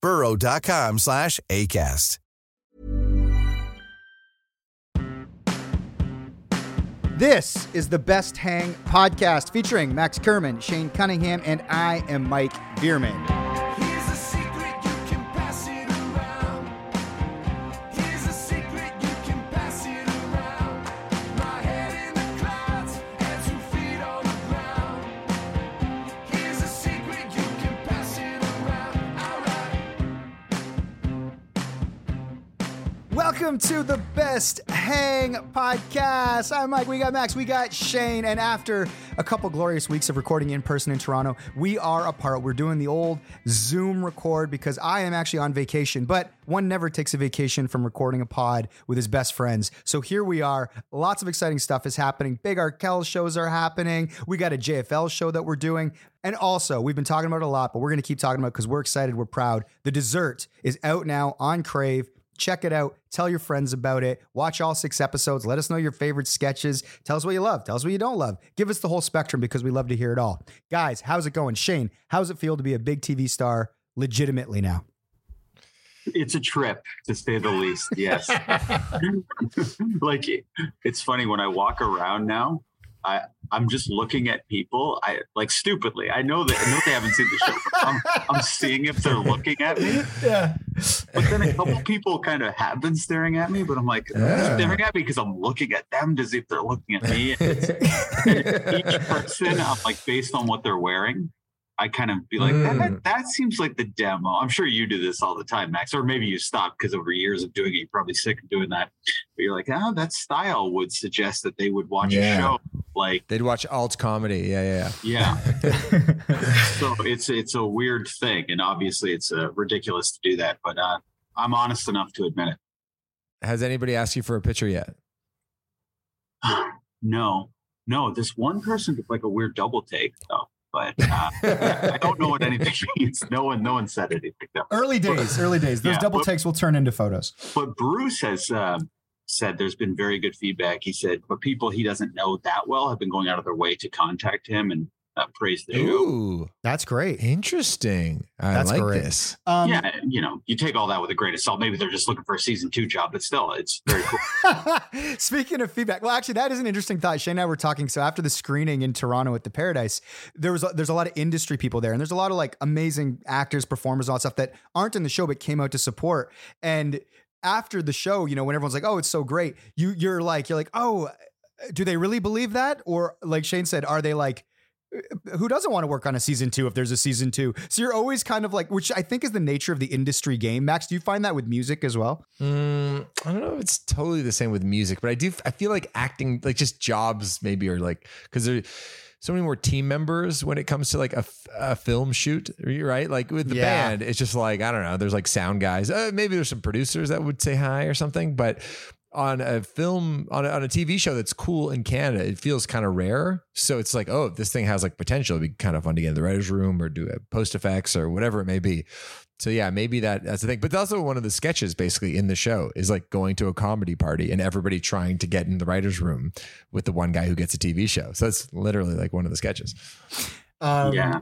burrow.com slash ACAST. This is the Best Hang podcast featuring Max Kerman, Shane Cunningham, and I am Mike Bierman. Welcome to the Best Hang podcast. I'm Mike. We got Max. We got Shane. And after a couple glorious weeks of recording in person in Toronto, we are apart. We're doing the old Zoom record because I am actually on vacation, but one never takes a vacation from recording a pod with his best friends. So here we are. Lots of exciting stuff is happening. Big Arkell shows are happening. We got a JFL show that we're doing. And also, we've been talking about it a lot, but we're going to keep talking about it because we're excited. We're proud. The dessert is out now on Crave. Check it out. Tell your friends about it. Watch all six episodes. Let us know your favorite sketches. Tell us what you love. Tell us what you don't love. Give us the whole spectrum because we love to hear it all. Guys, how's it going? Shane, how's it feel to be a big TV star legitimately now? It's a trip to say the least. Yes. like it's funny when I walk around now, I I'm just looking at people. I like stupidly. I know that I know they haven't seen the show. I'm I'm seeing if they're looking at me. Yeah. But then a couple people kind of have been staring at me, but I'm like, they're staring at me because I'm looking at them to see if they're looking at me. And and each person, I'm like, based on what they're wearing, I kind of be like, that, that seems like the demo. I'm sure you do this all the time, Max, or maybe you stopped because over years of doing it, you're probably sick of doing that. But you're like, oh, that style would suggest that they would watch Yeah. a show like They'd watch alt comedy. Yeah, yeah. yeah. so it's it's a weird thing, and obviously it's uh, ridiculous to do that. But uh, I'm honest enough to admit it. Has anybody asked you for a picture yet? no, no. This one person took like a weird double take though, but uh, I don't know what anything means. No one, no one said anything. though. Early days, early days. Those Yeah, double but- takes will turn into photos. But Bruce has um, said there's been very good feedback. He said, but people he doesn't know that well have been going out of their way to contact him and uh, praise the show. Ooh, That's great. interesting. I That's like great. this. Um, yeah, you know, you take all that with a grain of salt. Maybe they're just looking for a season two job, but still, it's very cool. Speaking of feedback, well, actually, that is an interesting thought. Shane and I were talking. So after the screening in Toronto at the Paradise, there was a, there's a lot of industry people there, and there's a lot of like amazing actors, performers, all that stuff that aren't in the show but came out to support. And after the show, you know, when everyone's like, "Oh, it's so great," you you're like, you're like, "Oh, do they really believe that?" Or like Shane said, are they like? Who doesn't want to work on a season two if there's a season two? So you're always kind of like, which I think is the nature of the industry game. Max, do you find that with music as well? Mm, I don't know if it's totally the same with music, but I do. I feel like acting, like just jobs, maybe are like because there. So many more team members when it comes to like a, a film shoot, right? Like with the Yeah. band, it's just like I don't know. There's like sound guys. Uh, maybe there's some producers that would say hi or something, but on a film on a, on a TV show that's cool in Canada, it feels kind of rare. So it's like, oh, this thing has like potential. It'd be kind of fun to get in the writers' room or do a post effects or whatever it may be. so yeah, maybe that that's the thing. But also one of the sketches basically in the show is like going to a comedy party and everybody trying to get in the writers' room with the one guy who gets a TV show. So it's literally like one of the sketches. Um, yeah.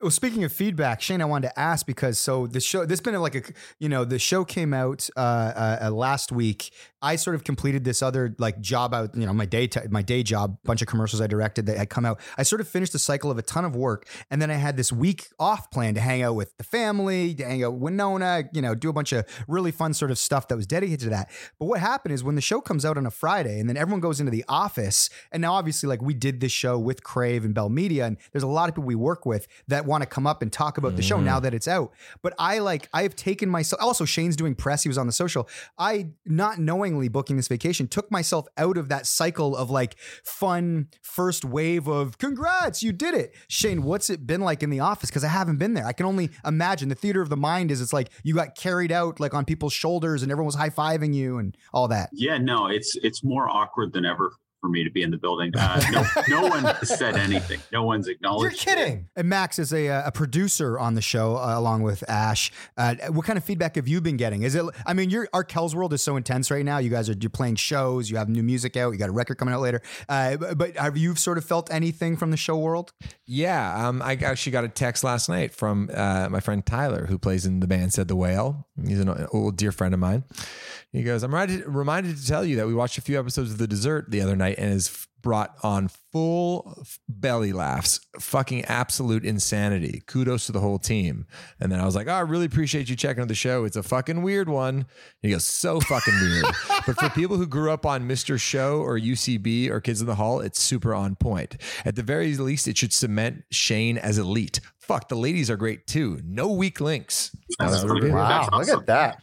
Well, speaking of feedback, Shane, I wanted to ask because so the show, this been like a, you know, the show came out uh, uh, uh, last week. I sort of completed this other like job out, you know, my day, t- my day job, bunch of commercials I directed that had come out. I sort of finished the cycle of a ton of work, and then I had this week off plan to hang out with the family, to hang out with Winona, you know, do a bunch of really fun sort of stuff that was dedicated to that. But what happened is when the show comes out on a Friday, and then everyone goes into the office, and now obviously like we did this show with Crave and Bell Media, and there's a lot of people we work with that want to come up and talk about the show now mm-hmm. that it's out. But I like I have taken myself. Also, Shane's doing press. He was on the social. I not knowingly booking this vacation took myself out of that cycle of like fun first wave of congrats, you did it. Shane, what's it been like in the office? Because I haven't been there. I can only imagine the theater of the mind is it's like you got carried out like on people's shoulders and everyone was high fiving you and all that. Yeah, no, it's it's more awkward than ever for me to be in the building. Uh, no, no one said anything. No one's acknowledged. You're acknowledged. it. kidding. And Max is a, a producer on the show uh, along with Ash. Uh, what kind of feedback have you been getting? Is it? I mean, your Arkells world is so intense right now. You guys are you're playing shows. You have new music out. You got a record coming out later. Uh, but- but have you sort of felt anything from the show world? Yeah, um, I actually got a text last night from uh, my friend Tyler, who plays in the band Said the Whale. He's an old dear friend of mine. He goes, "I'm reminded, reminded to tell you that we watched a few episodes of The Dessert the other night, and has brought on full belly laughs, fucking absolute insanity. Kudos to the whole team." And then I was like, "Oh, I really appreciate you checking out the show. It's a fucking weird one." And he goes, "So fucking weird." but for people who grew up on Mr. Show or UCB or Kids in the Hall, it's super on point. At the very least, it should cement Shane as elite. Fuck, the ladies are great too. No weak links. That was the review. That's awesome. that.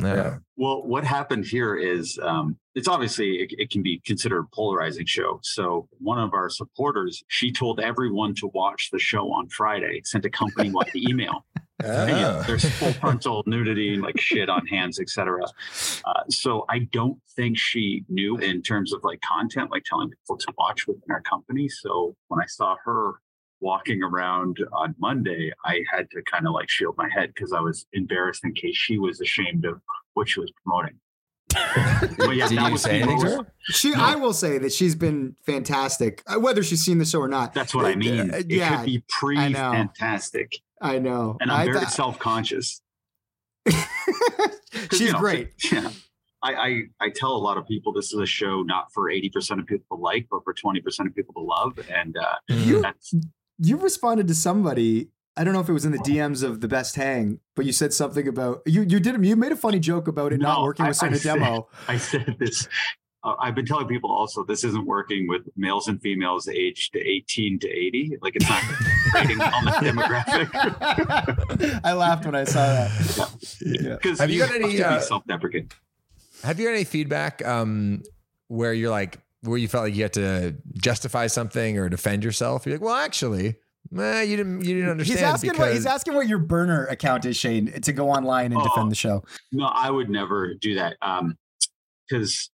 Yeah. Well, what happened here is um, it's obviously it, it can be considered a polarizing show. So one of our supporters, she told everyone to watch the show on Friday, sent a company-wide email. Yeah, there's full frontal nudity, like shit on hands, etc. Uh, so I don't think she knew in terms of like content, like telling people to watch within our company. So when I saw her walking around on Monday, I had to kind of like shield my head because I was embarrassed in case she was ashamed of what she was promoting. But yeah, Did that you was say anything to her? She, No. I will say that she's been fantastic, uh, whether she's seen the show or not. That's what I mean. Uh, It yeah, could be pre-fantastic. I know. And I'm I very thought- self conscious. she's great. Yeah. I, I, I tell a lot of people this is a show not for 80% of people to like, but for 20% of people to love. And uh, You- that's, you responded to somebody. I don't know if it was in the DMs of the best hang, but you said something about you. You did. You made a funny joke about it not No, working with I- I certain said- demo. I said this. Uh, I've been telling people also this isn't working with males and females aged 18 to 80. Like it's not rating on the demographic. I laughed when I saw that. Yeah. Because Have you got any, uh, self-deprecating? Have you got any feedback um, where you're like, where you felt like you had to justify something or defend yourself? You're like, well, actually, nah, you didn't, you didn't understand. He's asking what he's asking what your burner account is, Shane, to go online and Oh. defend the show. No, I would never do that. Um, because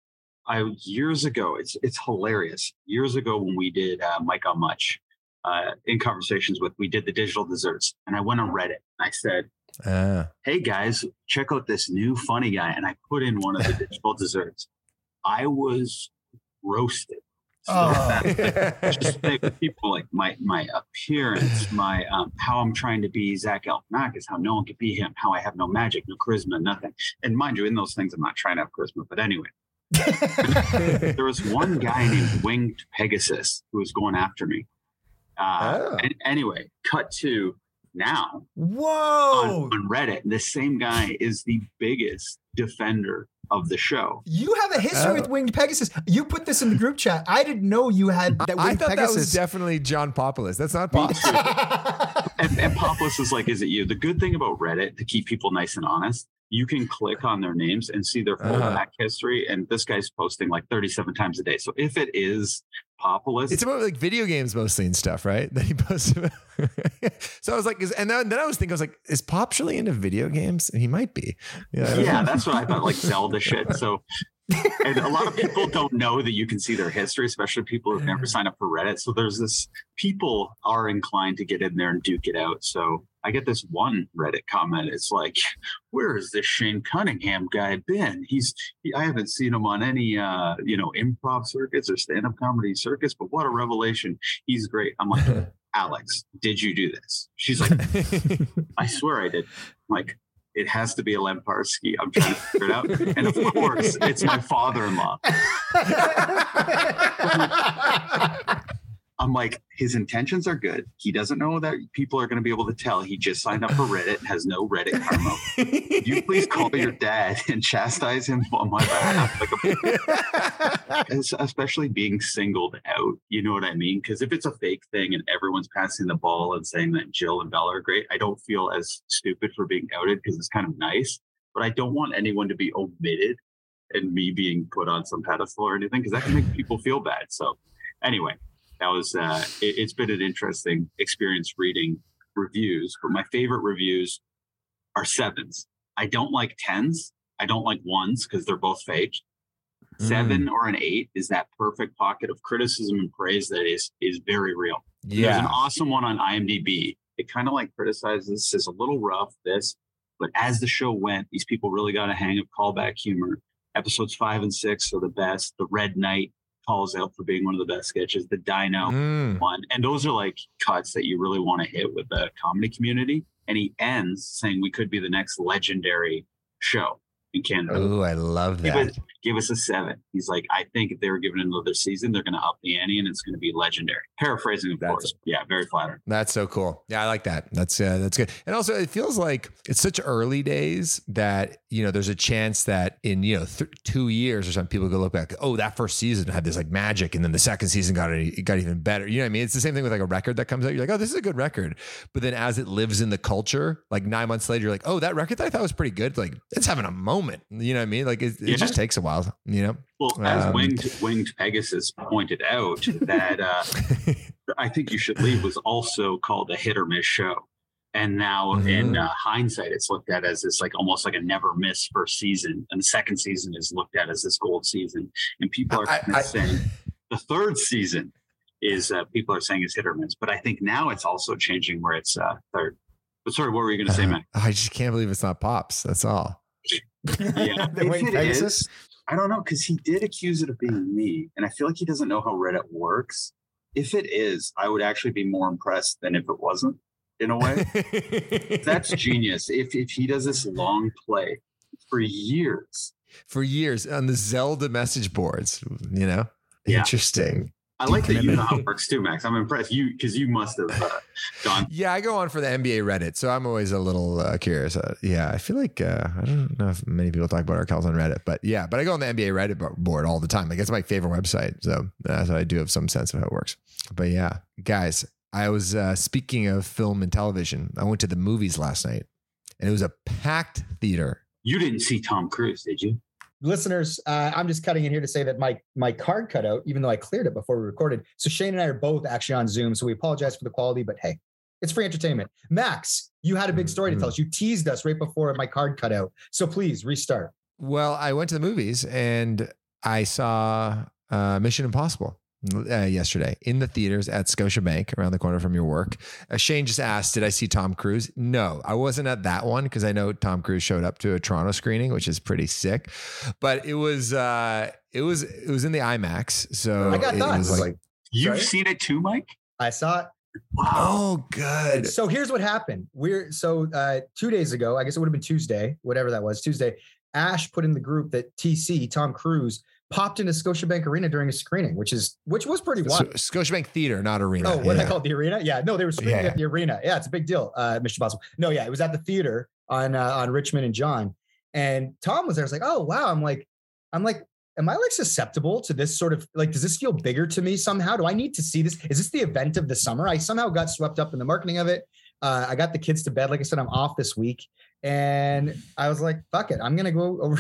I years ago, it's it's hilarious. Years ago, when we did uh, Mike on Much, uh, in conversations with, we did the digital desserts, and I went on Reddit. And I said, Ah. "Hey guys, check out this new funny guy," and I put in one of the digital desserts. I was roasted. So Oh. just think people like my my appearance, my um, how I'm trying to be Zach Galifianakis, how no one could be him, how I have no magic, no charisma, nothing. And mind you, in those things, I'm not trying to have charisma, but anyway, there was one guy named Winged Pegasus who was going after me. Uh, Oh. and anyway, cut to now Whoa! on, on Reddit. The same guy is the biggest defender of the show. You have a history Oh. with Winged Pegasus. You put this in the group chat. I didn't know you had that I Winged thought that was definitely John Populus. That's not possible. and, and Populus is like, is it you? The good thing about Reddit to keep people nice and honest, you can click on their names and see their full Uh-huh. back history. And this guy's posting like 37 times a day. So if it is Populus, It's about like video games mostly and stuff, right? That he posts about. so I was like, is, and then, then I was thinking, I was like, is Pop really into video games? And he might be. Yeah, yeah, that's what I thought, like Zelda shit. So and a lot of people don't know that you can see their history, especially people who've never signed up for Reddit. So there's this people are inclined to get in there and duke it out. So I get this one Reddit comment. It's like, where has this Shane Cunningham guy been? He's he, I haven't seen him on any uh, you know, improv circuits or stand-up comedy circuits, but what a revelation. He's great. I'm like, Alex, did you do this? She's like, I swear I did. I'm like, it has to be a Lemparski. I'm trying to figure it out. And of course, it's my father-in-law. I'm like, his intentions are good. He doesn't know that people are going to be able to tell. He just signed up for Reddit, has no Reddit karma. You please call your dad and chastise him on my behalf? Like a, especially being singled out. You know what I mean? Because if it's a fake thing and everyone's passing the ball and saying that Jill and Bella are great, I don't feel as stupid for being outed because it's kind of nice. But I don't want anyone to be omitted and me being put on some pedestal or anything because that can make people feel bad. So anyway, that was uh, it, it's been an interesting experience reading reviews. But my favorite reviews are sevens. I don't like tens. I don't like ones because they're both fake. Seven or an eight is that perfect pocket of criticism and praise that is is very real. Yeah. There's an awesome one on IMDb. It kind of like criticizes is a little rough, this, but as the show went, these people really got a hang of callback humor. Episodes five and six are the best. The Red Knight calls out for being one of the best sketches. The Dino Mm. one, and those are like cuts that you really want to hit with the comedy community. And he ends saying we could be the next legendary show in Canada Oh, I love give that. us, give us a seven. He's like, I think if they were given another season, they're going to up the ante and it's going to be legendary. Paraphrasing, of That's- course. Yeah, very flattering. That's so cool. Yeah, I like that. That's uh, that's good. And also, it feels like it's such early days that you know there's a chance that in you know th- two years or something, people go look back. Oh, that first season had this like magic, and then the second season got it got even better. You know what I mean? It's the same thing with like a record that comes out. You're like, oh, this is a good record, but then as it lives in the culture, like nine months later, you're like, oh, that record that I thought was pretty good. Like it's having a moment. You know what I mean? Like it, it Yeah. just takes a while. You know? Well, as Um, Winged, Winged Pegasus pointed out, that uh, I think you should leave was also called a hit or miss show. And now, in Mhm. uh, hindsight, it's looked at as this like almost like a never miss first season, and the second season is looked at as this gold season. And people are I- I- saying the third season is uh, people are saying is hit or miss, but I think now it's also changing where it's uh, third. But sorry, what were you going to say, Matt? I just can't believe it's not pops. That's all. Yeah, The if Winged Pegasus? is, I don't know because he did accuse it of being me, and I feel like he doesn't know how Reddit works. If it is, I would actually be more impressed than if it wasn't. In a way, that's genius. If if he does this long play for years, for years on the Zelda message boards. You know, Yeah. interesting. I like that you know how it works too, Max. I'm impressed. You because you must have uh, gone. Yeah, I go on for the NBA Reddit, so I'm always a little uh, curious. Uh, yeah, I feel like uh, I don't know if many people talk about our accounts on Reddit, but yeah, but I go on the NBA Reddit board all the time. Like it's my favorite website, so uh, so I do have some sense of how it works. But yeah, guys, I was uh, speaking of film and television. I went to the movies last night, and it was a packed theater. You didn't see Tom Cruise, did you? Listeners, uh, I'm just cutting in here to say that my my card cut out, even though I cleared it before we recorded. So Shane and I are both actually on Zoom, so we apologize for the quality, but hey, it's free entertainment. Max, you had a big story to tell us. You teased us right before my card cut out, so please restart. Well, I went to the movies and I saw uh, Mission Impossible uh, yesterday in the theaters at Scotiabank around the corner from your work. Uh, Shane just asked, Did I see Tom Cruise? No, I wasn't at that one because I know Tom Cruise showed up to a Toronto screening, which is pretty sick. But it was, uh, it was, it was in the IMAX. So I got it thoughts. was like, You've Sorry? seen it too, Mike? I saw it. Wow. oh, good. So here's what happened. We're so uh, two days ago, I guess it would have been Tuesday, whatever that was, Tuesday. Ash put in the group that TC Tom Cruise popped into Scotiabank Arena during a screening, which is which was pretty So, wild. Scotiabank Theater, not Arena. Oh, what Yeah. Call the arena? Yeah, no, they were screening Yeah. at the arena. Yeah, it's a big deal. Uh, Mission Impossible. No, yeah, it was at the theater on uh, on Richmond and John, and Tom was there. I was like, oh wow. I'm like, I'm like, am I like susceptible to this sort of like? Does this feel bigger to me somehow? Do I need to see this? Is this the event of the summer? I somehow got swept up in the marketing of it. Uh, I got the kids to bed. Like I said, I'm off this week, And I was like, fuck it. I'm gonna go over,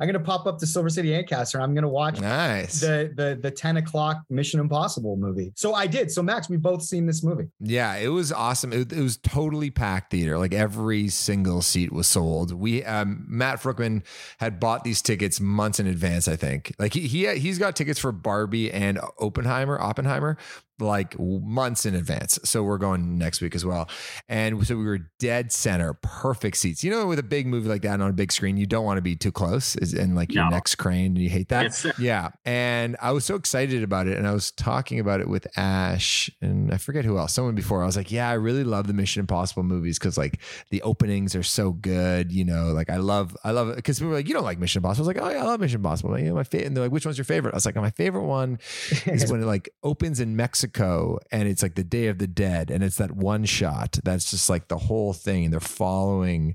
I'm gonna pop up to Silver City Ancaster and I'm gonna watch Nice. the the the 10 o'clock Mission Impossible movie. So I did. So Max, we both seen this movie. Yeah, it was awesome. It, it was totally packed theater. Like every single seat was sold. We um, Matt Fruckman had bought these tickets months in advance. I think. Like he he he's got tickets for Barbie and Oppenheimer. Oppenheimer like months in advance. So we're going next week as well. And so we were dead center, perfect seats. You know, with a big movie like that on a big screen, you don't want to be too close is- and like your No. neck's craned and you hate that. It's- uh yeah. And I was so excited about it. And I was talking about it with Ash and I forget who else, someone before. I was like, yeah, I really love the Mission Impossible movies because like the openings are so good. You know, like I love, I love it. Cause people were like, you don't like Mission Impossible. I was like, oh yeah, I love Mission Impossible. Like, you know, my favorite. And they're like, which one's your favorite? I was like, oh, my favorite one is when it like opens in Mexico and it's like the Day of the Dead and it's that one shot that's just like the whole thing and they're following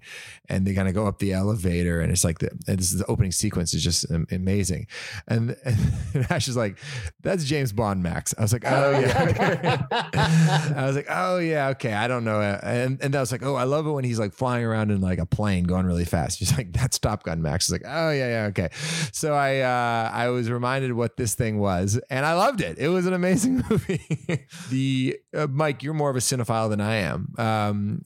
and they kind of go up the elevator and it's like the this is the opening sequence is just amazing. And, and Ash is like that's James Bond Max. I was like oh yeah I was like oh yeah okay I don't know. And and I was like oh I love it when he's like flying around in like a plane going really fast. She's like that's Top Gun Max. He's like oh yeah yeah okay. So I uh I was reminded what this thing was and I loved it. It was an amazing movie the uh, Mike you're more of a cinephile than I am um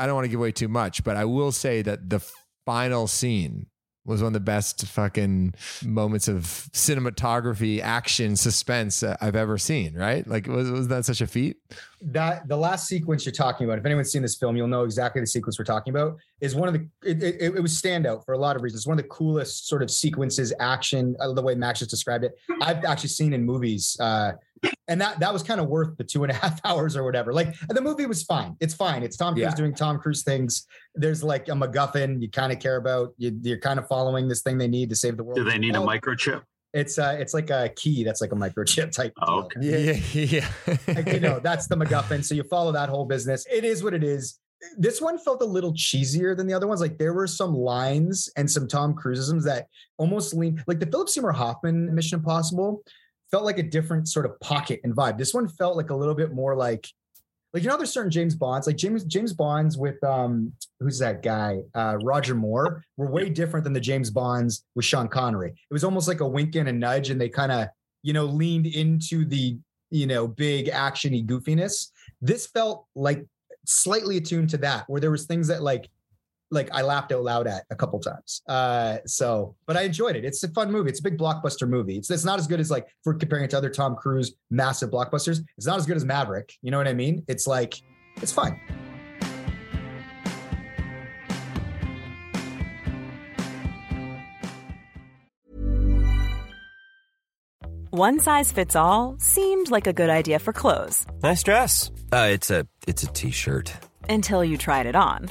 I don't want to give away too much, but I will say that the final scene was one of the best fucking moments of cinematography, action, suspense uh, I've ever seen. Right? Like, was was that such a feat? that the last sequence you're talking about, if anyone's seen this film, you'll know exactly the sequence we're talking about. Is one of the it, it, it was standout for a lot of reasons. One of the coolest sort of sequences, action, uh, the way Max just described it. I've actually seen in movies, uh, and that that was kind of worth the two and a half hours or whatever. Like the movie was fine. It's fine. It's Tom Cruise Yeah. doing Tom Cruise things. There's like a MacGuffin you kind of care about. You, you're kind of following this thing they need to save the world. Do they need a Oh, microchip? It's uh, it's like a key that's like a microchip type. Oh, deal. okay. Yeah, yeah. like, you know, that's the MacGuffin. So you follow that whole business. It is what it is. This one felt a little cheesier than the other ones. Like there were some lines and some Tom Cruiseisms that almost lean like the Philip Seymour Hoffman Mission Impossible felt like a different sort of pocket and vibe. This one felt like a little bit more like like you know there's certain James Bonds like James James Bonds with um who's that guy uh Roger Moore were way different than the James Bonds with Sean Connery. It was almost like a wink and a nudge and they kind of you know leaned into the you know big actiony goofiness. This felt like slightly attuned to that where there was things that like like I laughed out loud at a couple times. Uh, so, but I enjoyed it. It's a fun movie. It's a big blockbuster movie. It's it's not as good as like for comparing it to other Tom Cruise massive blockbusters. It's not as good as Maverick. You know what I mean? It's like it's fine. One size fits all seemed like a good idea for clothes Nice dress. Uh, it's a it's a t-shirt. until you tried it on.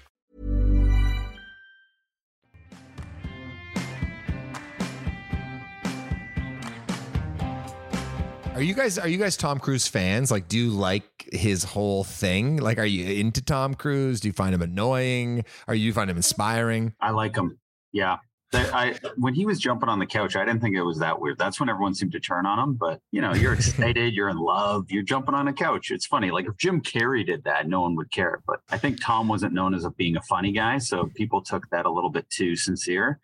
Are you guys are you guys Tom Cruise fans? Like, do you like his whole thing? Like, are you into Tom Cruise? Do you find him annoying? Are you find him inspiring? I like him. Yeah. I when he was jumping on the couch, I didn't think it was that weird. That's when everyone seemed to turn on him. But you know, you're excited, you're in love, you're jumping on a couch. It's funny. Like if Jim Carrey did that, no one would care. But I think Tom wasn't known as a, being a funny guy, so people took that a little bit too sincere.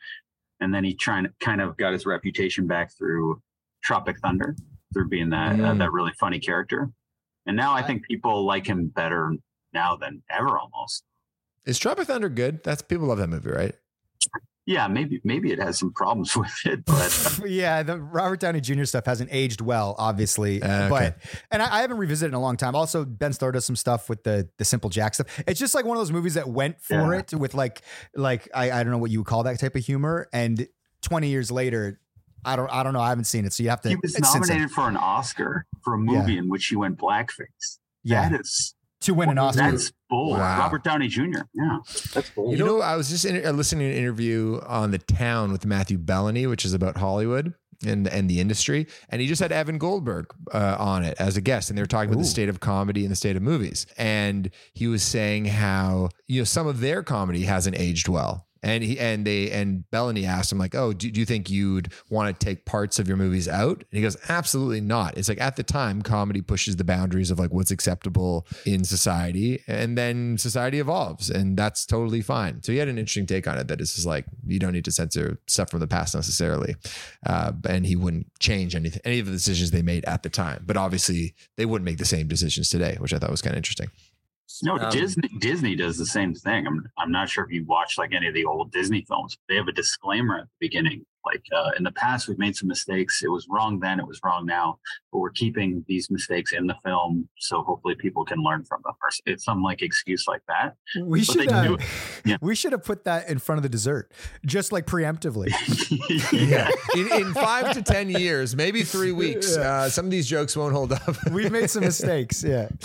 And then he trying kind of got his reputation back through Tropic Thunder, through being that uh, Mm. that really funny character. And now I think people like him better now than ever almost. Is Tropic Thunder good? That's people love that movie, right? Yeah, maybe maybe it has some problems with it, but yeah, the Robert Downey Jr. stuff hasn't aged well, obviously. Uh, okay. But and I, I haven't revisited in a long time. Also, Ben Stiller does some stuff with the the Simple Jack stuff. It's just like one of those movies that went for Yeah. it with like like I, I don't know what you would call that type of humor. And twenty years later, I don't I don't know. I haven't seen it, so you have to. he was nominated for an Oscar for a movie in which he went blackface. Yeah, That is to win an Oscar. That's bold. Wow. Robert Downey Jr. Yeah, that's bold. You know, I was just in, uh, listening to an interview on the Town with Matthew Belloni, which is about Hollywood and and the industry, and he just had Evan Goldberg uh, on it as a guest, and they were talking about the state of comedy and the state of movies, and he was saying how you know some of their comedy hasn't aged well. And he and they and Belloni asked him like, "Oh, do, do you think you'd want to take parts of your movies out?" And he goes, "Absolutely not." It's like at the time, comedy pushes the boundaries of like what's acceptable in society, and then society evolves, and that's totally fine. So he had an interesting take on it that it's just like you don't need to censor stuff from the past necessarily, uh, and he wouldn't change anything, any of the decisions they made at the time. But obviously, they wouldn't make the same decisions today, which I thought was kind of interesting. No, Um, Disney Disney does the same thing. I'm I'm not sure if you watch like any of the old Disney films. They have a disclaimer at the beginning. Like uh, in the past, we've made some mistakes. It was wrong then. It was wrong now. But we're keeping these mistakes in the film, so hopefully people can learn from them. Or it's some like excuse like that. We But should uh, yeah. we should have put that in front of the dessert, just like preemptively. yeah. in, in five to ten years, maybe three weeks, uh, some of these jokes won't hold up. We've made some mistakes. Yeah.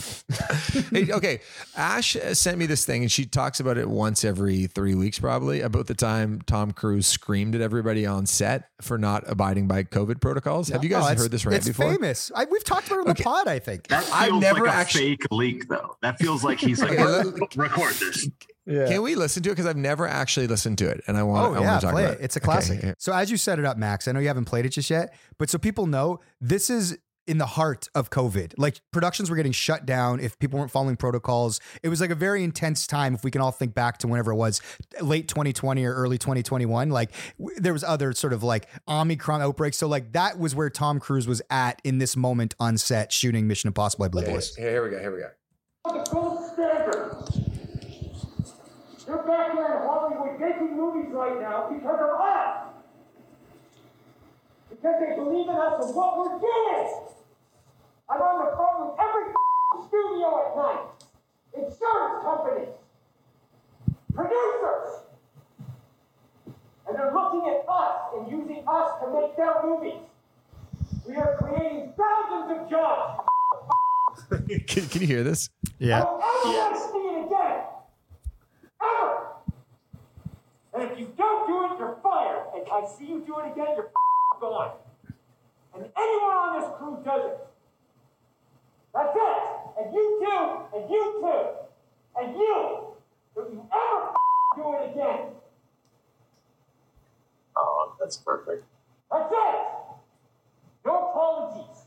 Hey, okay, Ash sent me this thing, and she talks about it once every three weeks, probably about the time Tom Cruise screamed at everybody on set for not abiding by COVID protocols. Have you guys Oh, heard this rant it's before? famous. I, we've talked about it on the pod. I think. That feels I've never like a actu- fake leak, though. That feels like he's like, Okay, record this. Yeah. Can we listen to it? Because I've never actually listened to it, and I want. Oh I yeah, want to talk play about it. It's a classic. here. So as you set it up, Max, I know you haven't played it just yet, but so people know this is in the heart of COVID. Like productions were getting shut down if people weren't following protocols. It was like a very intense time. If we can all think back to whenever it was, late 2020 or early 2021, like w- there was other sort of like Omicron outbreaks. So like that was where Tom Cruise was at in this moment on set shooting Mission Impossible. I believe it was. Here, here we go. Here we go. The gold standard. You're back here in Hollywood making movies right now because of us. Because they believe in us and what we're doing. I'm on the phone with every studio at night. Insurance companies. Producers. And they're looking at us and using us to make their movies. We are creating thousands of jobs. can, can you hear this? Yeah. I don't ever want to see it again. Ever. And if you don't do it, you're fired. And I see you do it again, you're gone. And anyone on this crew does it. That's it. And you too. And you too. And you. Don't you ever do it again. Oh, that's perfect. That's it. No apologies.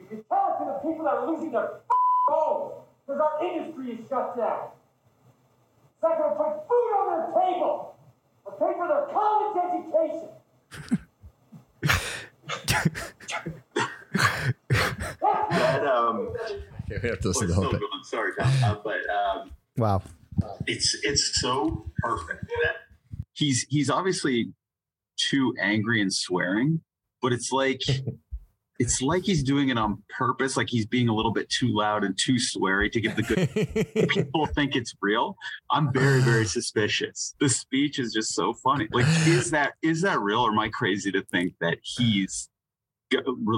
You can tell it to the people that are losing their homes because our industry is shut down. It's not going to put food on their table or pay for their college education. That um, Yeah, we have to listen to the whole thing. Sorry, Tom, but um, Wow. it's it's so perfect that he's he's obviously too angry and swearing, but it's like it's like he's doing it on purpose, like he's being a little bit too loud and too sweary to give the good people think it's real. I'm very, very suspicious. The speech is just so funny. Like, is that is that real or am I crazy to think that he's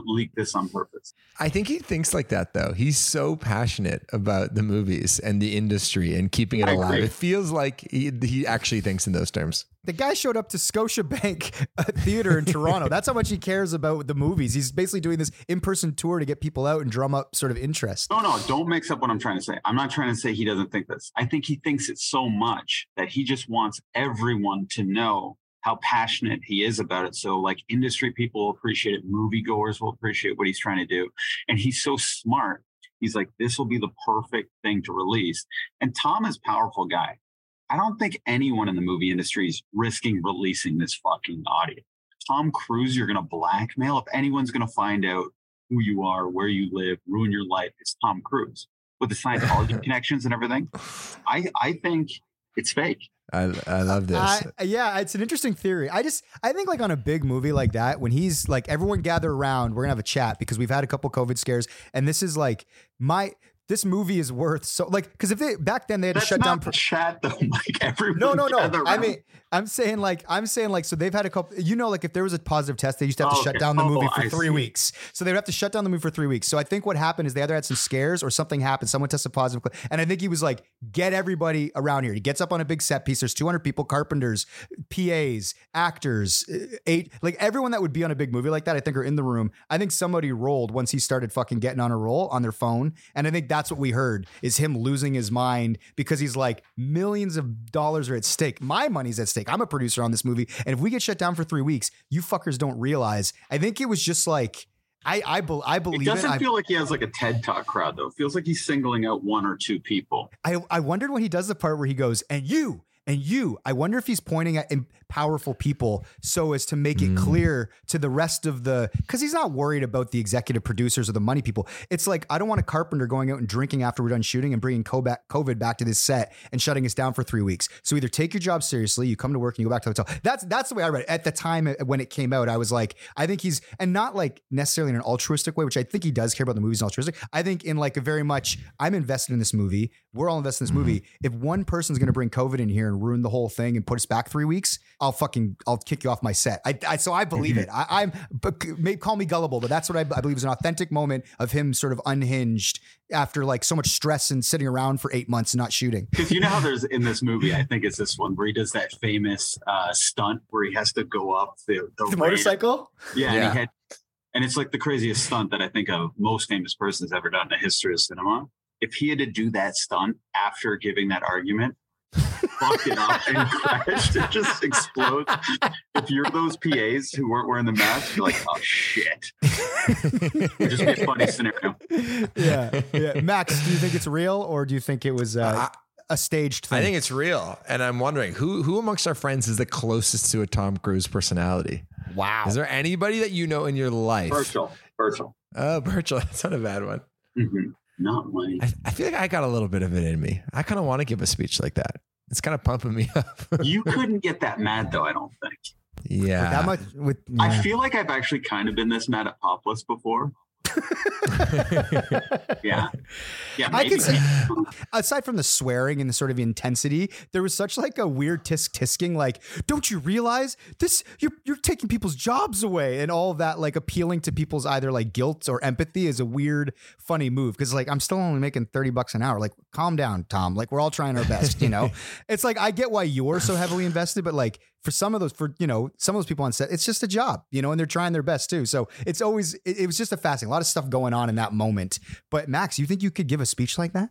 leak this on purpose. I think he thinks like that though. He's so passionate about the movies and the industry and keeping it I alive. agree. It feels like he, he actually thinks in those terms. The guy showed up to Scotiabank uh, Theater in Toronto. That's how much he cares about the movies. He's basically doing this in-person tour to get people out and drum up sort of interest. No, no, don't mix up what I'm trying to say. I'm not trying to say he doesn't think this. I think he thinks it so much that he just wants everyone to know how passionate he is about it. So, like, industry people will appreciate it, moviegoers will appreciate what he's trying to do. And he's so smart. He's like, this will be the perfect thing to release. And Tom is a powerful guy. I don't think anyone in the movie industry is risking releasing this fucking audio. Tom Cruise, you're going to blackmail. If anyone's going to find out who you are, where you live, ruin your life, it's Tom Cruise with the Scientology connections and everything. I, I think it's fake. I, I love this. I, yeah, it's an interesting theory. I just I think like on a big movie like that, when he's like everyone gather around, we're gonna have a chat because we've had a couple COVID scares, and this is like my this movie is worth so like because if they back then they had That's to shut down. the chat though, Mike. Everyone No, no, no. I mean, I'm saying like I'm saying like so they've had a couple. You know, like if there was a positive test, they used to have to Oh, shut okay. down the Oh, movie for I three see. weeks. So they would have to shut down the movie for three weeks. So I think what happened is they either had some scares or something happened. Someone tested positive, and I think he was like, "Get everybody around here." He gets up on a big set piece. There's 200 people, carpenters, PAs, actors, uh, eight, like everyone that would be on a big movie like that. I think are in the room. I think somebody rolled once he started fucking getting on a roll on their phone, and I think that's what we heard is him losing his mind because he's like millions of dollars are at stake. My money's at stake. I'm a producer on this movie, and if we get shut down for three weeks, you fuckers don't realize. I think it was just like I I, bel I believe it. doesn't I, feel like he has like a TED Talk crowd though. It feels like he's singling out one or two people. I I wondered when he does the part where he goes and you and you. I wonder if he's pointing at powerful people so as to make it clear to the rest of the because he's not worried about the executive producers or the money people. It's like I don't want a carpenter going out and drinking after we're done shooting and bringing COVID back to this set and shutting us down for three weeks. So either take your job seriously, you come to work and you go back to the hotel. That's that's the way I read it at the time uh, when it came out. I was like, I think he's and not like necessarily in an altruistic way, which I think he does care about the movies and altruistic. I think in like a very much I'm invested in this movie. We're all invested in this movie. If one person's going to bring COVID in here and ruin the whole thing and put us back three weeks, I'll fucking I'll kick you off my set. I, I so I believe it. I, I'm but may call me gullible, but that's what I, I believe is an authentic moment of him sort of unhinged after like so much stress and sitting around for eight months and not shooting. Because you know how there's in this movie, I think it's this one where he does that famous uh, stunt where he has to go up the, the, The motorcycle. Yeah, Yeah. And, he had, and it's like the craziest stunt that I think a most famous person has ever done in the history of cinema. If he had to do that stunt after giving that argument, fucked it up and crashed, it just explodes. If you're those PAs who weren't wearing the mask, you're like, oh shit. It'd just be a funny scenario. yeah, yeah. Max, do you think it's real or do you think it was uh, a staged thing? I think it's real, and I'm wondering who who amongst our friends is the closest to a Tom Cruise personality. wow. Is there anybody that you know in your life? Virtual. Virtual. Oh, Virgil, that's not a bad one. hmm Not money. I, I feel like I got a little bit of it in me. I kind of want to give a speech like that. It's kind of pumping me up. You couldn't get that mad though, I don't think. yeah. With that much with I feel like I've actually kind of been this mad at Popless before. Yeah. Yeah. I Maybe. can see, aside from the swearing and the sort of intensity, there was such like a weird tisk tisking, like, don't you realize this? You're you're taking people's jobs away, and all that, like appealing to people's either like guilt or empathy, is a weird, funny move. Because like I'm still only making thirty bucks an hour. Like, calm down, Tom. Like we're all trying our best, you know. it's like I get why you're so heavily invested, but like for some of those, for you know, some of those people on set, it's just a job, you know, and they're trying their best too. So it's always it, it was just a fascinating, a lot of stuff going on in that moment. But Max, you think you could give a speech like that?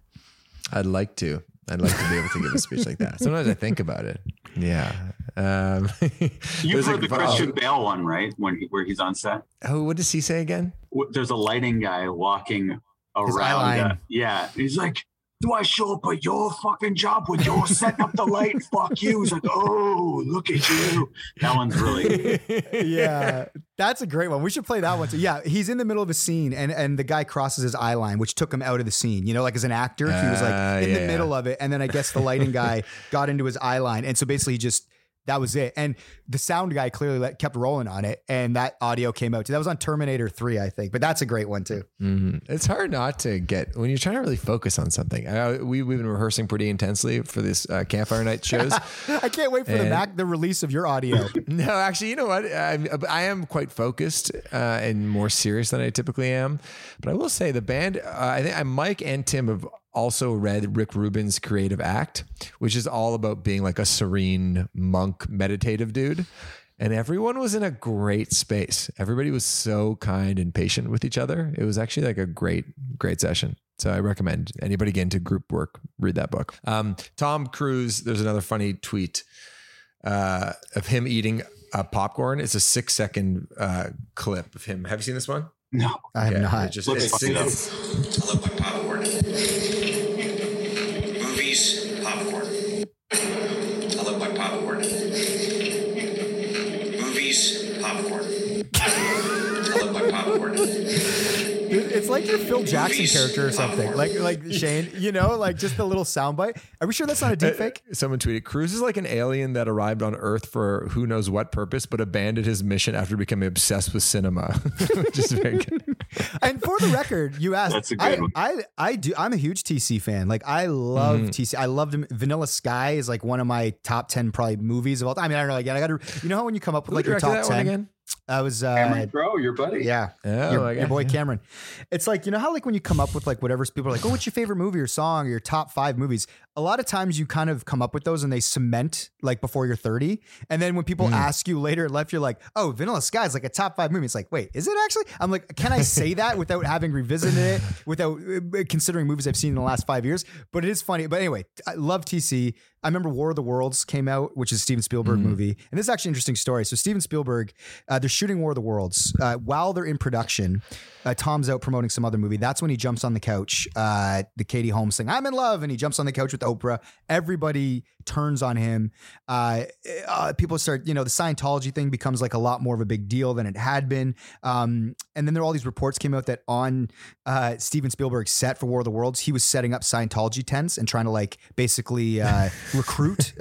I'd like to. I'd like to be able to give a speech like that. Sometimes I think about it. Yeah. Um, You've heard a- the Christian Bale one, right? When he, where he's on set. Oh, what does he say again? There's a lighting guy walking around. line. uh, yeah, he's like, "Do I show up at your fucking job when you're setting up the light? Fuck you!" He's like, "Oh, look at you." That one's really. yeah, that's a great one. We should play that one too. Yeah, he's in the middle of a scene and and the guy crosses his eye line, which took him out of the scene. You know, like as an actor, he was like Ah, in yeah, the middle of it, and then I guess the lighting guy got into his eye line, and so basically he just that was it. And the sound guy clearly let, kept rolling on it, and that audio came out too. That was on Terminator Three, I think. But that's a great one too. Mhm. It's hard not to get when you're trying to really focus on something. I, we, we've been rehearsing pretty intensely for this uh, campfire night shows. I can't wait for the And- Mac the release of your audio. no, actually, you know what? I, I am quite focused uh, and more serious than I typically am. But I will say the band, uh, I think I, Mike and Tim have also read Rick Rubin's Creative Act, which is all about being like a serene monk meditative dude. And everyone was in a great space. Everybody was so kind and patient with each other. It was actually like a great, great session. So I recommend anybody get into group work, read that book. Um, Tom Cruise, there's another funny tweet uh, of him eating a popcorn. It's a six second uh, clip of him. Have you seen this one? No. I have Yeah, not. it just- Looks it's- funny, though. it's- I love my popcorn. Movies, popcorn. I love my popcorn. Movies, popcorn. I love my popcorn. Like your Phil Jackson character or something. Like like Shane, you know, like just a little soundbite. Are we sure that's not a deep fake? Someone tweeted, Cruise is like an alien that arrived on Earth for who knows what purpose, but abandoned his mission after becoming obsessed with cinema. Is very good. And for the record, you asked. That's a good I, one. I I do. I'm a huge TC fan. Like I love Mm-hmm. TC. I loved him. Vanilla Sky is like one of my top ten probably movies of all time. I mean, I don't know. Again, I got to. You know how when you come up with Who like your top ten. again? I was uh, Cameron Crowe, your buddy. Yeah. Oh, your, I your got- boy Cameron. It's like, you know how like when you come up with like whatever people are like, oh, what's your favorite movie or song or your top five movies? A lot of times you kind of come up with those and they cement like before you're 30. And then when people Mm. ask you later in life, you're like, oh, Vanilla Sky is like a top five movie. It's like, wait, is it actually? I'm like, can I say that without having revisited it, without uh, considering movies I've seen in the last five years? But it is funny. But anyway, I love TC. I remember War of the Worlds came out, which is a Steven Spielberg Mm. movie. And this is actually an interesting story. So Steven Spielberg, uh, they're shooting War of the Worlds. Uh, while they're in production, uh, Tom's out promoting some other movie. That's when he jumps on the couch, uh, the Katie Holmes thing, I'm in love. And he jumps on the couch with Oprah. Everybody turns on him. Uh, uh, people start, you know, the Scientology thing becomes like a lot more of a big deal than it had been. Um, and then there all these reports came out that on uh, Steven Spielberg's set for War of the Worlds, he was setting up Scientology tents and trying to like basically uh, recruit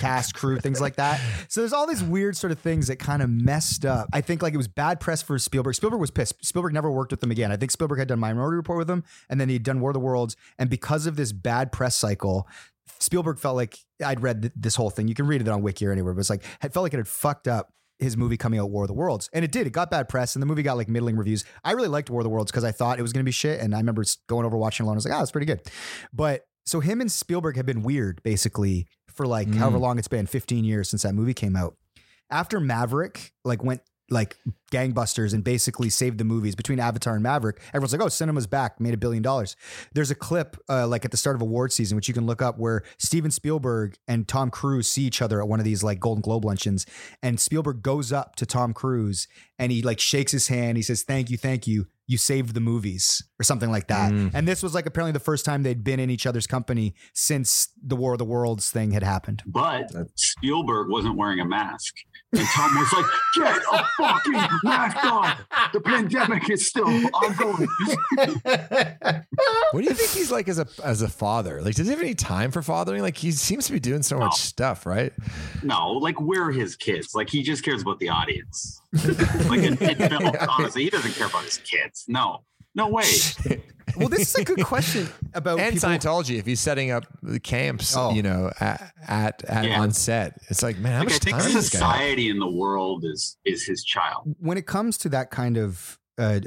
cast, crew, things like that. So there's all these weird sort of things that kind of messed up. I think like it was bad press for Spielberg. Spielberg was pissed. Spielberg never worked with them again. I think Spielberg had done Minority Report with them, and then he'd done War of the Worlds. And because of this bad press cycle, Spielberg felt like I'd read th- this whole thing. You can read it on Wiki or anywhere, but it's like had felt like it had fucked up his movie coming out, War of the Worlds, and it did. It got bad press, and the movie got like middling reviews. I really liked War of the Worlds because I thought it was going to be shit, and I remember going over watching it alone. I was like, ah, it's pretty good. But so him and Spielberg have been weird basically for like Mm. however long it's been, 15 years since that movie came out. After Maverick like went like gangbusters and basically saved the movies between Avatar and Maverick. Everyone's like, "Oh, cinema's back, made a billion dollars." There's a clip uh, like at the start of award season, which you can look up, where Steven Spielberg and Tom Cruise see each other at one of these like Golden Globe luncheons, and Spielberg goes up to Tom Cruise and he like shakes his hand. He says, "Thank you, thank you." You saved the movies, or something like that. Mm. And this was like apparently the first time they'd been in each other's company since the War of the Worlds thing had happened. But Spielberg wasn't wearing a mask. And Tom was like, get a fucking mask on. The pandemic is still ongoing. What do you think he's like as a as a father? Like, does he have any time for fathering? Like, he seems to be doing so much stuff, right? no, like we're his kids. Like he just cares about the audience. Like in, in film, honestly, he doesn't care about his kids. No, no way. Well, this is a good question about and people- Scientology, if he's setting up the camps, Oh. you know, at at, at Yeah. on set, it's like, man, how Like I think time does this guy? society in the world is is his child. when it comes to that kind of uh,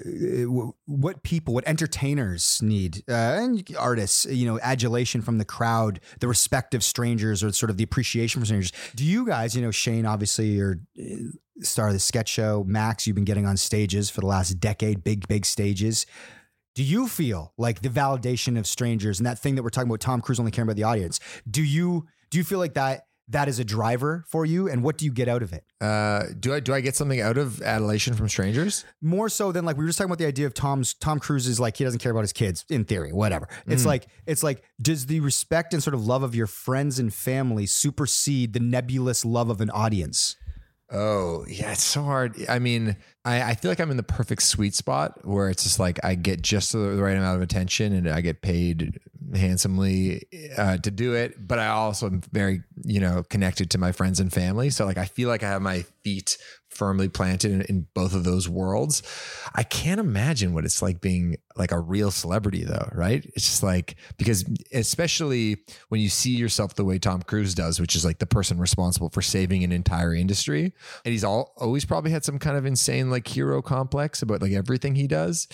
what people, what entertainers need, uh, and artists, you know, adulation from the crowd, the respect of strangers, or sort of the appreciation for strangers. Do you guys, you know, Shane, obviously, you're uh, star of the sketch show. Max, you've been getting on stages for the last decade, big, big stages. Do you feel like the validation of strangers and that thing that we're talking about, Tom Cruise only caring about the audience? Do you do you feel like that that is a driver for you, and what do you get out of it? Uh, do I do I get something out of adulation from strangers? more so than like we were just talking about the idea of Tom's Tom Cruise is like he doesn't care about his kids in theory, whatever. It's Mm. like it's like does the respect and sort of love of your friends and family supersede the nebulous love of an audience? Oh, yeah, it's so hard. I mean, I, I feel like I'm in the perfect sweet spot where it's just like I get just the, right amount of attention and I get paid handsomely uh, to do it. But I also am very you know, connected to my friends and family. So like I feel like I have my feet firmly planted in, in both of those worlds. I can't imagine what it's like being like a real celebrity though, right? It's just like because especially when you see yourself the way Tom Cruise does, which is like the person responsible for saving an entire industry. And he's all always probably had some kind of insane like hero complex about like everything he does.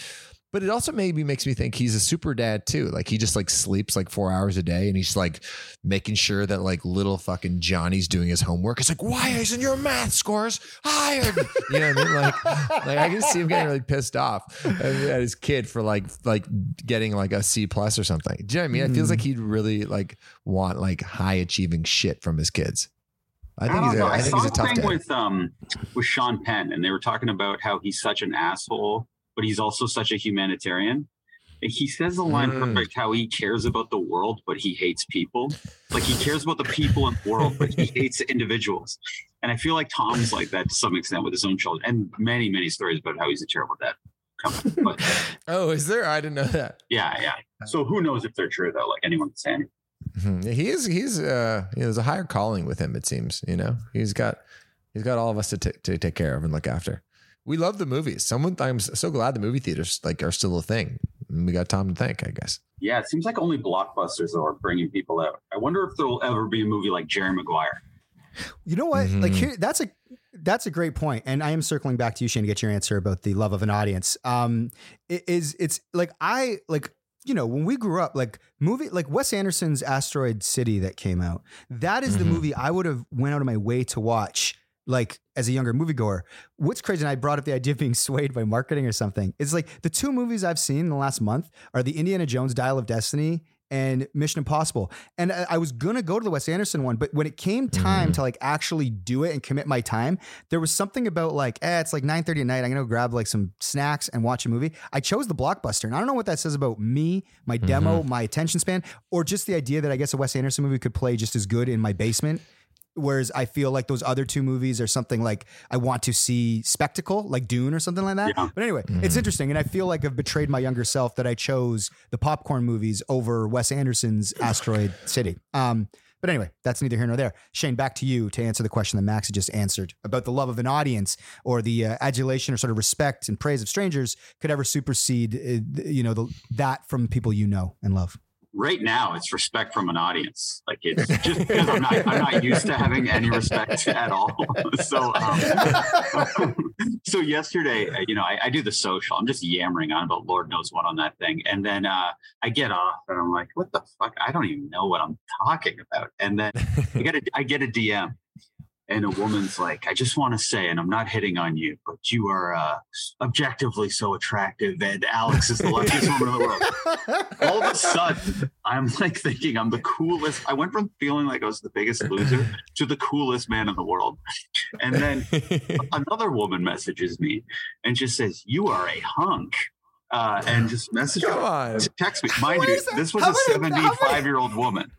But it also maybe makes me think he's a super dad too. Like he just like sleeps like four hours a day and he's like making sure that like little fucking Johnny's doing his homework. It's like, why isn't your math scores higher? You know what I mean? Like, like I can see him getting really pissed off at his kid for like like getting like a C plus or something. Do you know what I mean? It feels like he'd really like want like high achieving shit from his kids. I think don't he's a, know. I think saw he's a a tough thing dad. with um with Sean Penn, and they were talking about how he's such an asshole, but he's also such a humanitarian. And He says the line Mm. perfect how he cares about the world, but he hates people. Like he cares about the people in the world, but he hates individuals. And I feel like Tom's like that to some extent with his own children, and many, many stories about how he's a terrible dad. But Oh, is there? I didn't know that. yeah, yeah. So who knows if they're true though? Like anyone can say anything. Mhm. He is. He's. Uh, you know, there's a higher calling with him. It seems. You know, he's got. He's got all of us to t- to take care of and look after. We love the movies. Someone. I'm so glad the movie theaters like are still a thing. We got time to think, I guess. Yeah, it seems like only blockbusters though are bringing people out. I wonder if there'll ever be a movie like Jerry Maguire. You know what? Mhm. Like here, that's a that's a great point, and I am circling back to you, Shane, to get your answer about the love of an audience. Um, it is it's like I like you know when we grew up, like movie like Wes Anderson's Asteroid City that came out. That is the Mhm. movie I would have went out of my way to watch. Like as a younger moviegoer, what's crazy, and I brought up the idea of being swayed by marketing or something. It's like the two movies I've seen in the last month are the Indiana Jones Dial of Destiny and Mission Impossible. And I, I was gonna go to the Wes Anderson one, but when it came time to like actually do it and commit my time, there was something about like, eh, it's like 9:30 at night. I'm gonna go grab like some snacks and watch a movie. I chose the blockbuster. And I don't know what that says about me, my demo, my attention span, or just the idea that I guess a Wes Anderson movie could play just as good in my basement. Whereas I feel like those other two movies are something like I want to see spectacle, like Dune or something like that. Yeah. But anyway, it's interesting. And I feel like I've betrayed my younger self that I chose the popcorn movies over Wes Anderson's Asteroid City. Um, but anyway, that's neither here nor there. Shane, back to you to answer the question that Max had just answered about the love of an audience or the uh, adulation or sort of respect and praise of strangers could ever supersede, uh, you know, the, that from people you know and love. Right now, it's respect from an audience. Like it's just because I'm not I'm not used to having any respect at all. so um, so yesterday, uh, you know, I, I do the social. I'm just yammering on about Lord knows what on that thing, and then uh, I get off and I'm like, what the fuck? I don't even know what I'm talking about. And then I get a I get a DM. And a woman's like, I just want to say, and I'm not hitting on you, but you are uh, objectively so attractive, and Alex is the luckiest woman in the world all of a sudden, I'm like thinking I'm the coolest. I went from feeling like I was the biggest loser to the coolest man in the world. And then another woman messages me and just says, You are a hunk. Uh, and just message Come on. text me. Mind you, this was How a many- how many- 75 year old woman,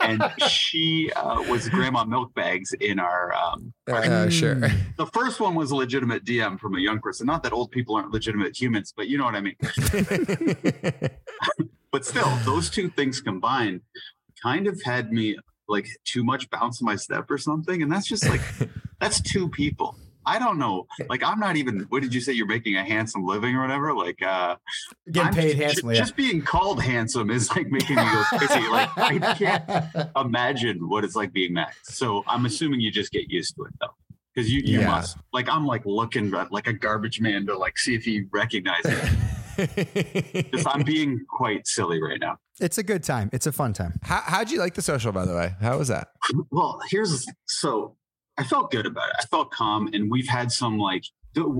and she uh, was grandma milk bags in our um, Uh, sure. the first one was a legitimate DM from a young person. Not that old people aren't legitimate humans, but you know what I mean. but still, those two things combined kind of had me like too much bounce in my step or something. And that's just like, that's two people. I don't know. Like, I'm not even, what did you say? You're making a handsome living or whatever? Like, uh, Getting I'm paid handsomely. Just being called handsome is like making me go crazy. like, I can't imagine what it's like being Max. So I'm assuming you just get used to it though. Because you, you Yeah. must like I'm like looking at like a garbage man to like see if he recognizes it. Just I'm being quite silly right now. It's a good time. It's a fun time. How, how'd you like the social, by the way? How was that? Well, here's so I felt good about it. I felt calm, and we've had some like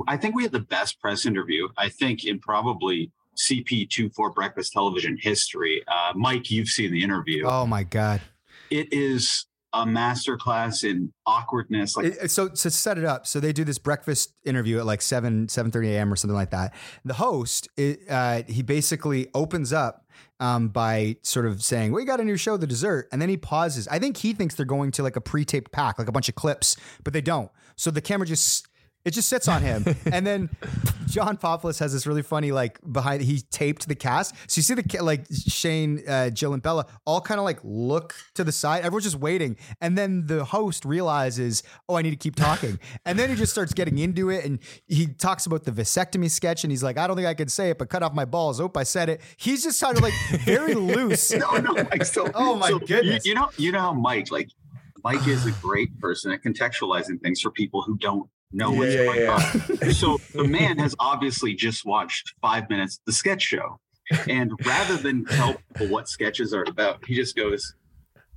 I think we had the best press interview. I think in probably CP24 breakfast television history. Uh, Mike, you've seen the interview. Oh my God. It is a masterclass in awkwardness. Like so to set it up, so they do this breakfast interview at like seven seven thirty a.m. or something like that. The host, uh, he basically opens up um, by sort of saying, "We got a new show, The Dessert," and then he pauses. I think he thinks they're going to like a pre-taped pack, like a bunch of clips, but they don't. So the camera just It just sits on him. and then John Populus has this really funny, like behind, he taped the cast. So you see the, like Shane, uh, Jill, and Bella all kind of like look to the side. Everyone's just waiting. And then the host realizes, oh, I need to keep talking. and then he just starts getting into it. And he talks about the vasectomy sketch. And he's like, I don't think I can say it, but cut off my balls. Oh, I said it. He's just kind of like very loose. no, no, Mike. So, Oh, my so you- goodness. You, know, you know how Mike, like, Mike is a great person at contextualizing things for people who don't know what's Yeah, going yeah, on. So the man has obviously just watched five minutes of the sketch show, and rather than tell people what sketches are about, he just goes,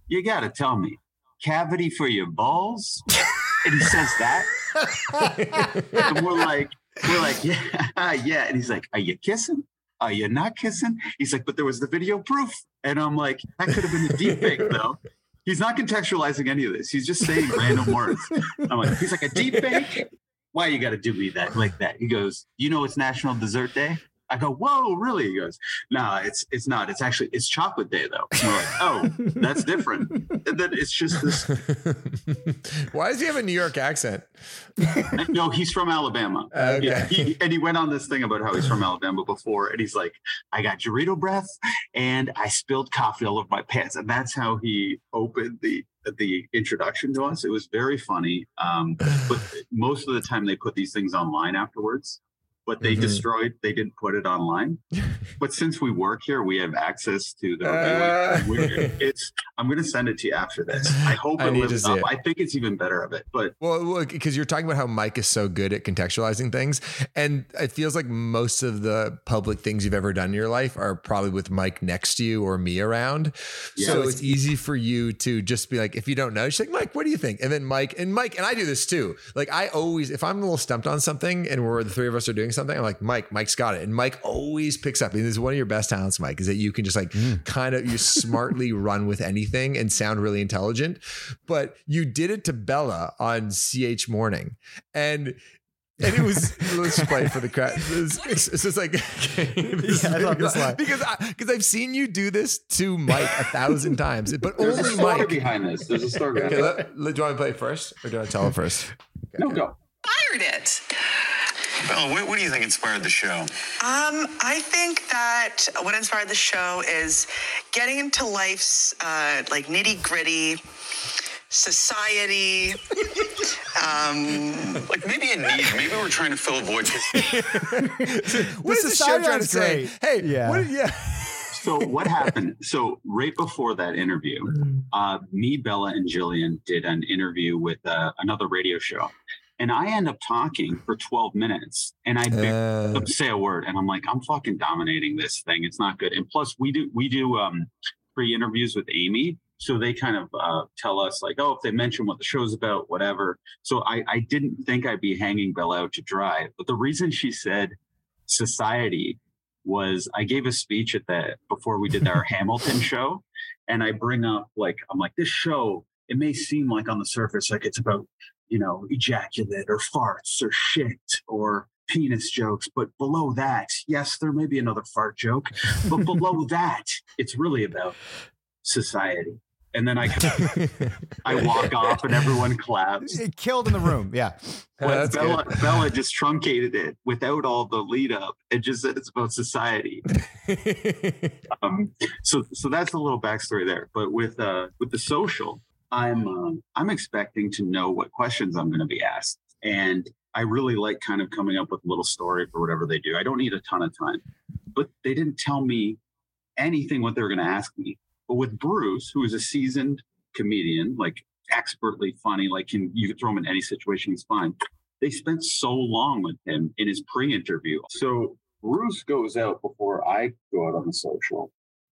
"You got to tell me, cavity for your balls," and he says that, and we're like, we're like, yeah, yeah, and he's like, "Are you kissing?" Are you not kissing? He's like, but there was the video proof. And I'm like, that could have been a deep fake though. He's not contextualizing any of this. He's just saying random words. I'm like, he's like a deep fake. Why you got to do me that like that? He goes, you know, it's National Dessert Day. I go, whoa, really? He goes, no, it's it's not. It's actually it's Chocolate Day though. And we're like, oh, that's different. And then it's just this. Why does he have a New York accent? No, he's from Alabama. Okay. Yeah, he, and he went on this thing about how he's from Alabama before, and he's like, I got Dorito breath, and I spilled coffee all over my pants, and that's how he opened the the introduction to us. It was very funny, um, but most of the time they put these things online afterwards. But they Mhm. destroyed. They didn't put it online. But since we work here, we have access to the. Uh. We're- it's. I'm going to send it to you after this. I hope I it need to lives see up. it. I think it's even better of it. But Well, because you're talking about how Mike is so good at contextualizing things, and it feels like most of the public things you've ever done in your life are probably with Mike next to you or me around. so Yeah. it's easy for you to just be like, if you don't know, just like Mike, what do you think? And then Mike and Mike and I do this too. Like I always, if I'm a little stumped on something, and we're the three of us are doing something, I'm like, Mike, Mike's got it, and Mike always picks up. And this is one of your best talents, Mike, is that you can just like mm. kind of you smartly run with anything and sound really intelligent. But you did it to Bella on CH Morning, and. And it was let's just play for the crowd. It's, it's, it's just like this Yeah, I this is- line. because I, because I've seen you do this to Mike a thousand times, but there's a only story Mike. behind this. There's a story Okay, it. let, let, do you want to play it first, or do I tell it first? No, go. Fired it. Bella, what, what do you think inspired the show? Um, I think that what inspired the show is getting into life's uh, like nitty gritty society. Um, like maybe a need. Maybe we're trying to fill a void. What is the show society trying to say? great. Hey, Yeah. what, yeah. So what happened? So right before that interview, uh, me, Bella, and Jillian did an interview with uh, another radio show, and I end up talking for 12 minutes, and I Uh, say a word, and I'm like, I'm fucking dominating this thing. It's not good. And plus, we do we do um, pre-interviews with Amy. So they kind of uh, tell us like, oh, if they mention what the show's about, whatever. So I, I didn't think I'd be hanging Bella out to dry. But the reason she said society was I gave a speech at the before we did our Hamilton show, and I bring up like I'm like this show. It may seem like on the surface like it's about you know ejaculate or farts or shit or penis jokes, but below that, yes, there may be another fart joke, but below that, it's really about society. And then I I walk off and everyone claps. It killed in the room. Yeah. Yeah, Bella, good. Bella just truncated it without all the lead up. It just said it's about society. um, so so that's a little backstory there. But with uh, with the social, I'm um, I'm expecting to know what questions I'm going to be asked, and I really like kind of coming up with a little story for whatever they do. I don't need a ton of time, but they didn't tell me anything what they were going to ask me. But with Bruce, who is a seasoned comedian, like expertly funny, like can you can throw him in any situation, he's fine. They spent so long with him in his pre-interview. So Bruce goes out before I go out on the social,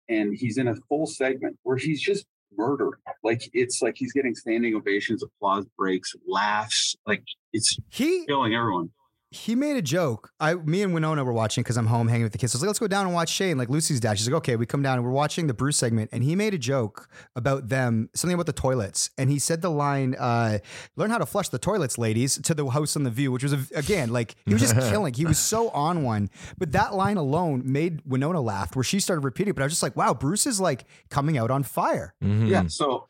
and he's in a full segment where he's just murdering. Like it's like he's getting standing ovations, applause breaks, laughs. Like it's He killing everyone. He made a joke. I, me and Winona were watching because I'm home hanging with the kids. I was like, let's go down and watch Shane, like Lucy's dad. She's like, okay, we come down and we're watching the Bruce segment, and he made a joke about them, something about the toilets, and he said the line, uh, "Learn how to flush the toilets, ladies," to the house on the View, which was a, again like he was just killing. He was so on one, but that line alone made Winona laugh, where she started repeating. it. But I was just like, wow, Bruce is like coming out on fire. Mm-hmm. Yeah. So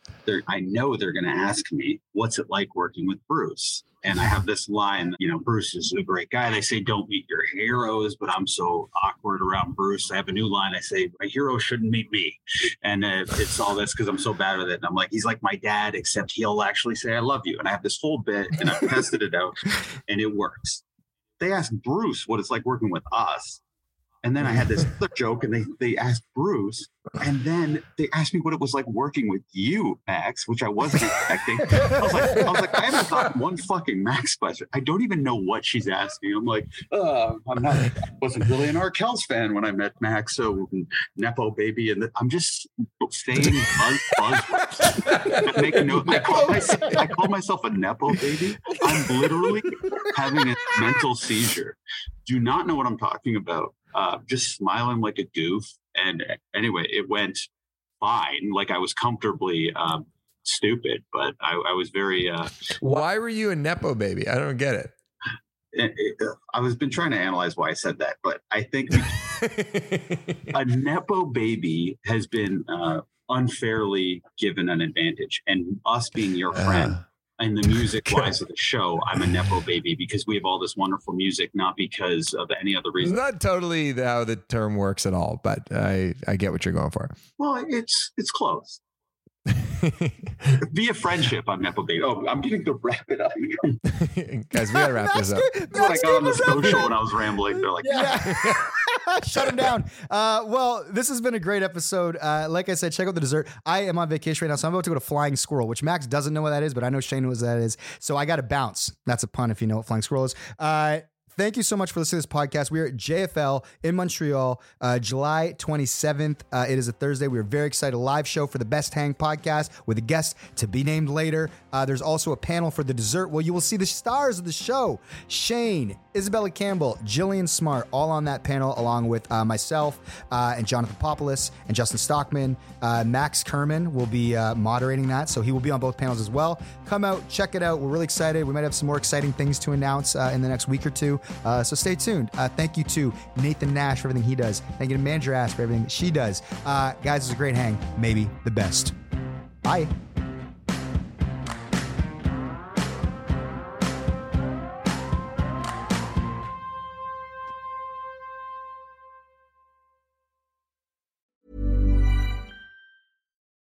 I know they're going to ask me, what's it like working with Bruce? And I have this line, you know, Bruce is a great guy. They say don't meet your heroes, but I'm so awkward around Bruce. I have a new line. I say my hero shouldn't meet me, and uh, it's all this because I'm so bad with it. And I'm like, he's like my dad, except he'll actually say I love you. And I have this whole bit, and I've tested it out, and it works. They asked Bruce what it's like working with us. And then I had this other joke, and they they asked Bruce, and then they asked me what it was like working with you, Max, which I wasn't expecting. I was like, I was like, I haven't thought one fucking Max question. I don't even know what she's asking. I'm like, uh, I'm not. I wasn't really an Arkells fan when I met Max, so nepo baby, and I'm just saying buzz buzzwords. that make no, I call myself, I call myself a nepo baby. I'm literally having a mental seizure. Do not know what I'm talking about uh, just smiling like a goof. And anyway, it went fine. Like I was comfortably um, stupid, but I, I was very. Uh, Why were you a nepo baby? I don't get it. it- it- I was been trying to analyze why I said that, but I think a nepo baby has been uh, unfairly given an advantage, and us being your friend. And the music wise of the show, I'm a nepo baby because we have all this wonderful music, not because of any other It's reason. not totally how the term works at all, but I I get what you're going for. Well, it's it's close. Via friendship, I'm nepo baby. Oh, I'm getting to wrap it up. Guys, we gotta wrap this up. That's what I got on the social when I was rambling. They're like, "Yeah, Shut him down. Uh, well, this has been a great episode. Uh, like I said, check out the dessert. I am on vacation right now, so I'm about to go to Flying Squirrel, which Max doesn't know what that is, but I know Shane knows what that is. So I got to bounce. That's a pun if you know what Flying Squirrel is. Uh, Thank you so much for listening to this podcast. We are at JFL in Montreal, uh, July 27th. Uh, it is a Thursday. We are very excited. A live show for the Best Hang podcast with a guest to be named later. Uh, there's also a panel for the dessert. Well, you will see the stars of the show Shane, Isabella Campbell, Jillian Smart, all on that panel, along with uh, myself uh, and Jonathan Popoulos and Justin Stockman. Uh, Max Kerman will be uh, moderating that, so he will be on both panels as well. Come out, check it out. We're really excited. We might have some more exciting things to announce uh, in the next week or two. So stay tuned. Thank you to Nathan Nash for everything he does. Thank you to Manager Ass for everything she does. Guys, it's a great hang. Maybe the best. Bye.